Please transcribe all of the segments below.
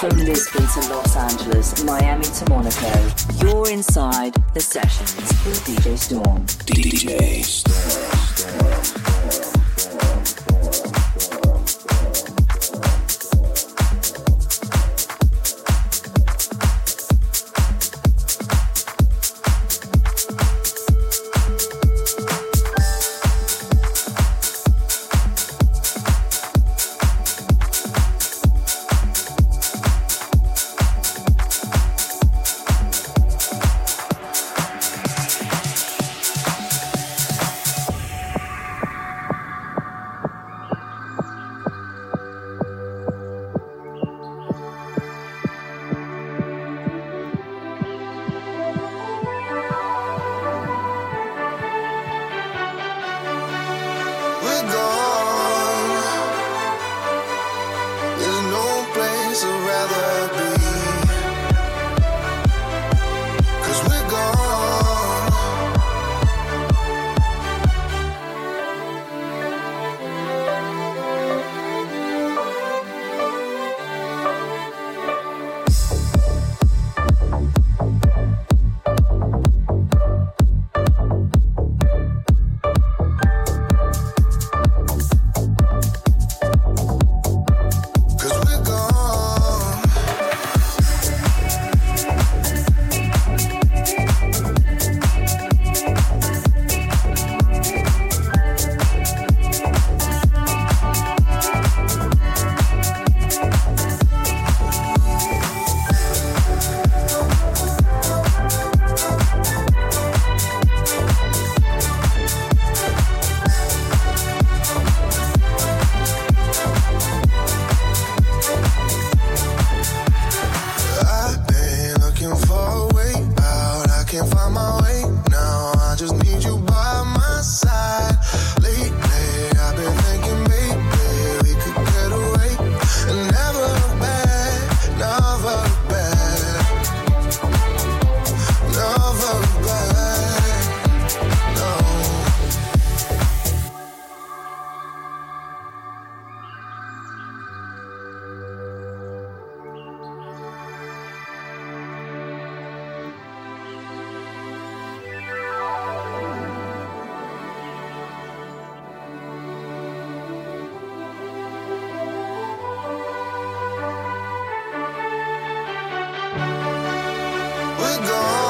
From Lisbon to Los Angeles, Miami to Monaco, you're inside the sessions with DJ Storm. DJ Storm. we're gone.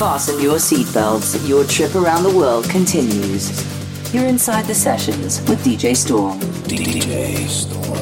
Fasten your seatbelts. Your trip around the world continues. You're inside the sessions with DJ Storm. DJ Storm.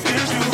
feels you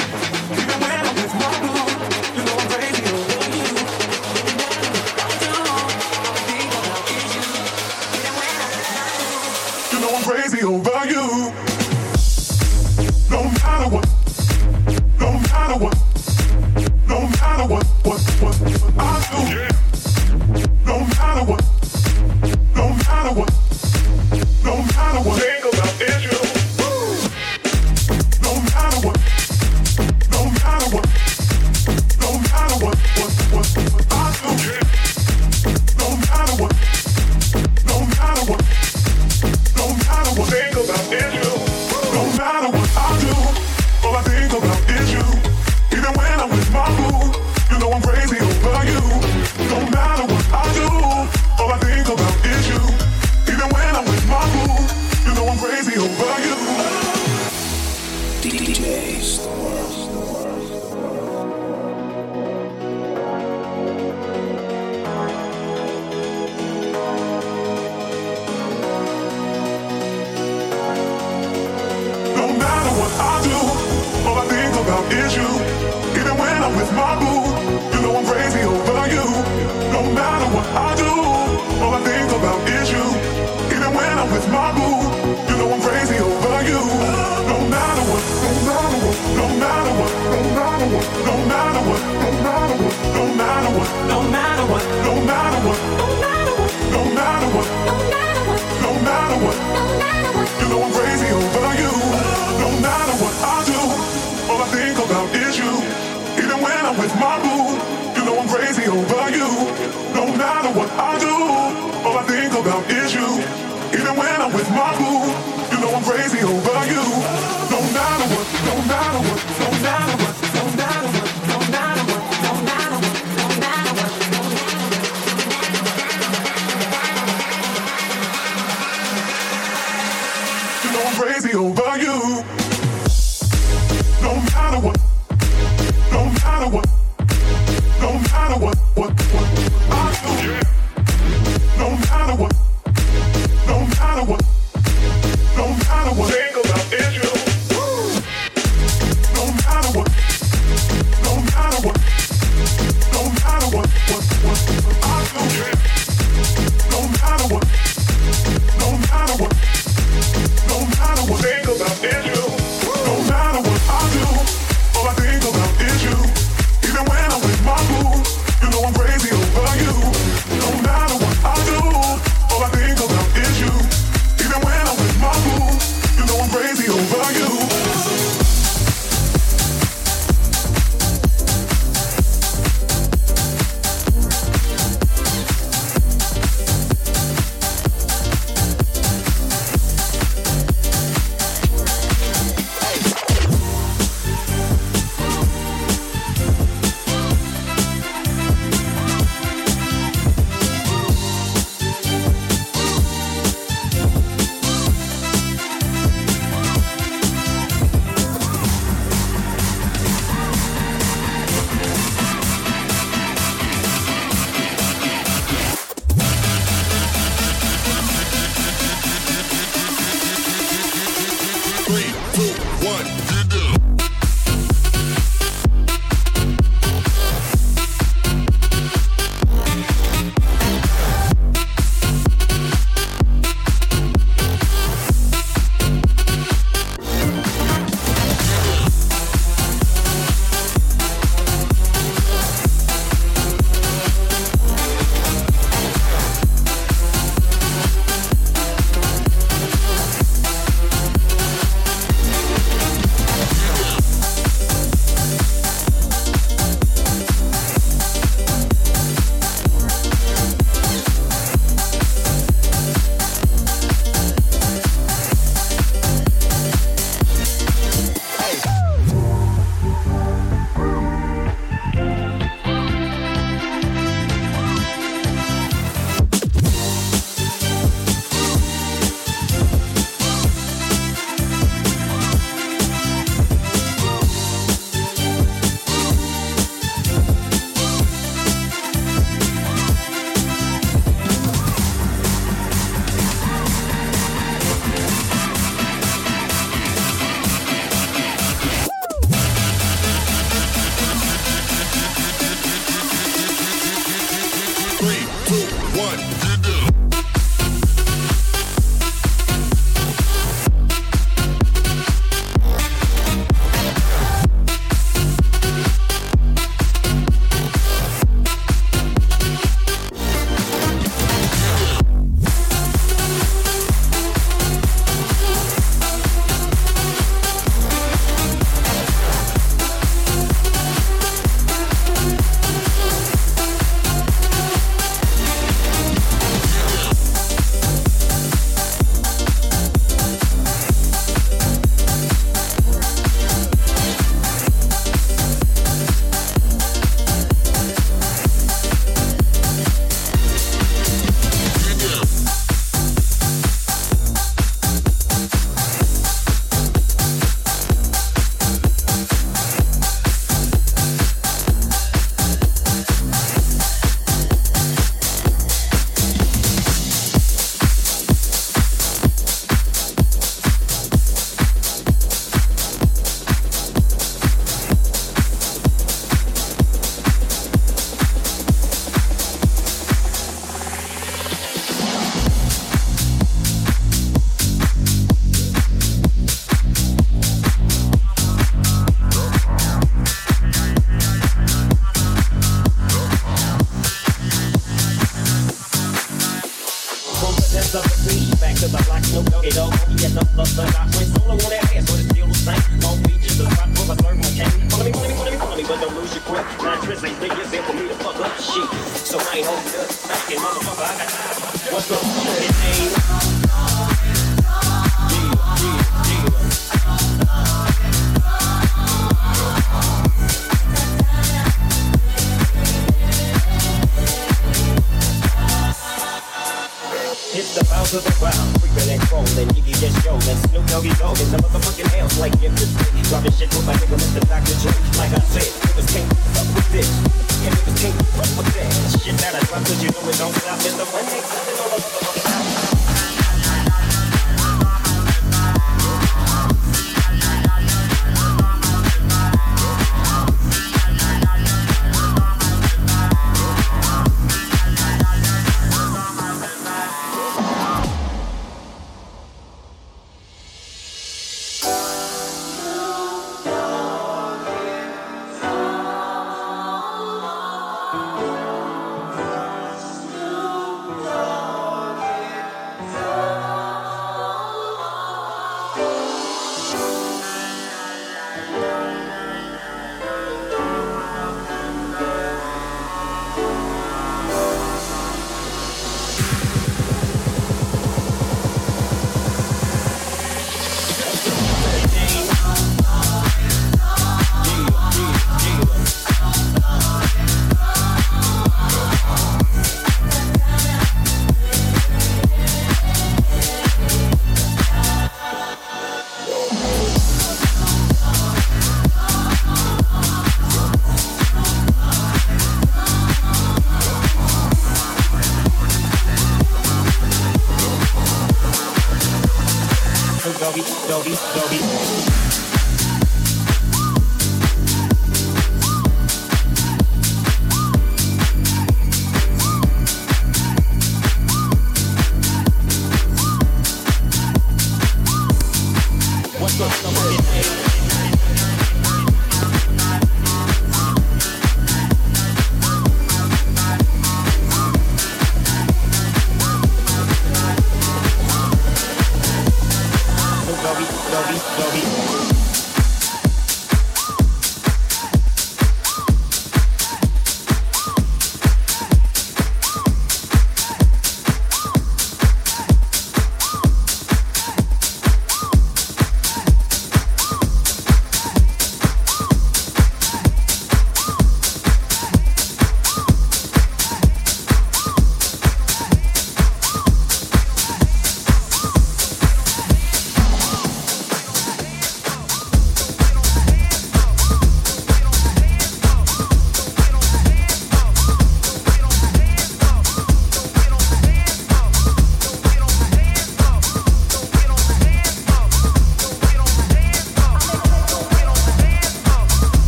visto, visto.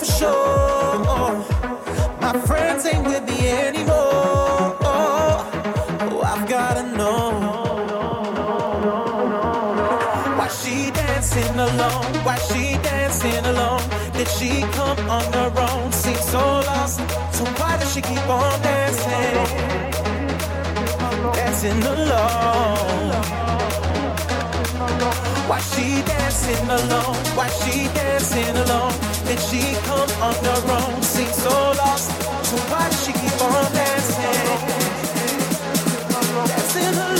For sure. My friends ain't with me anymore. Oh, I've gotta know. Why she dancing alone? Why she dancing alone? Did she come on her own? Seems so lost. So why does she keep on dancing? Dancing alone. Why she dancing alone? Why she dancing alone? Did she come on her own? Seems so lost. So why she keep on dancing? Dancing alone.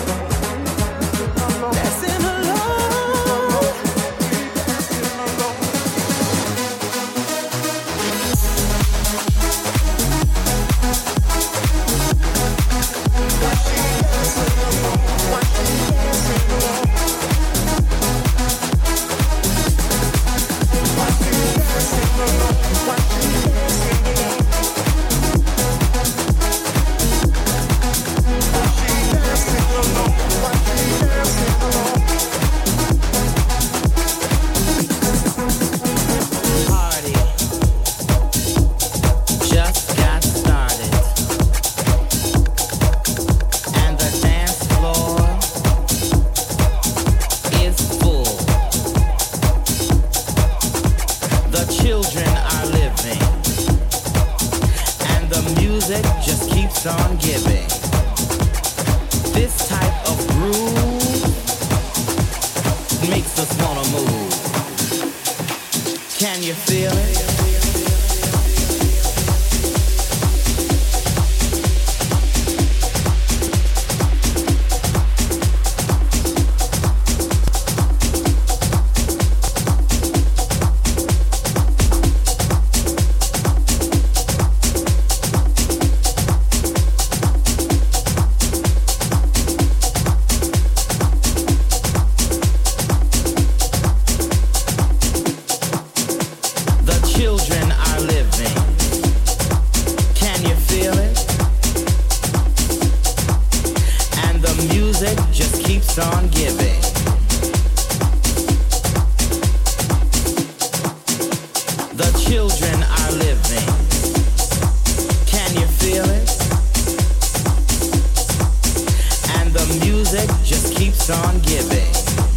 music just keeps on giving.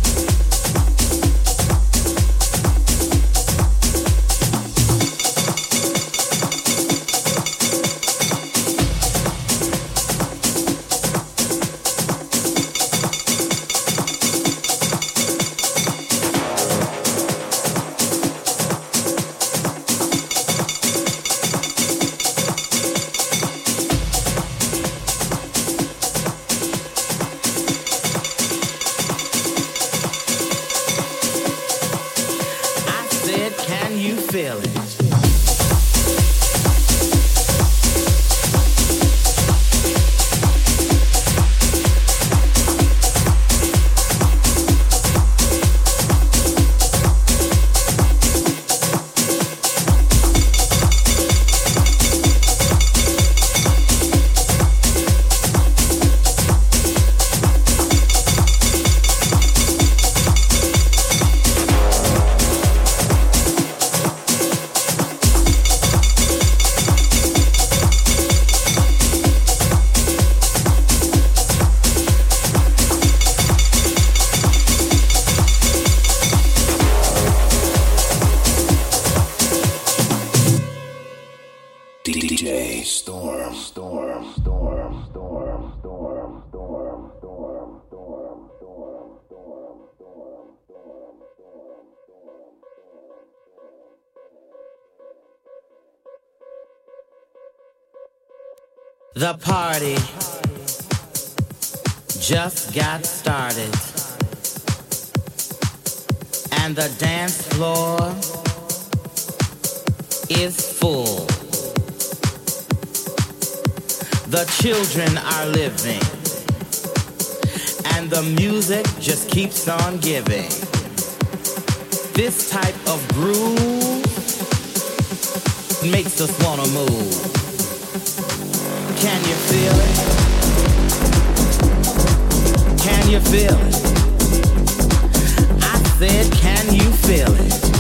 Keeps on giving. This type of groove makes us wanna move. Can you feel it? Can you feel it? I said, can you feel it?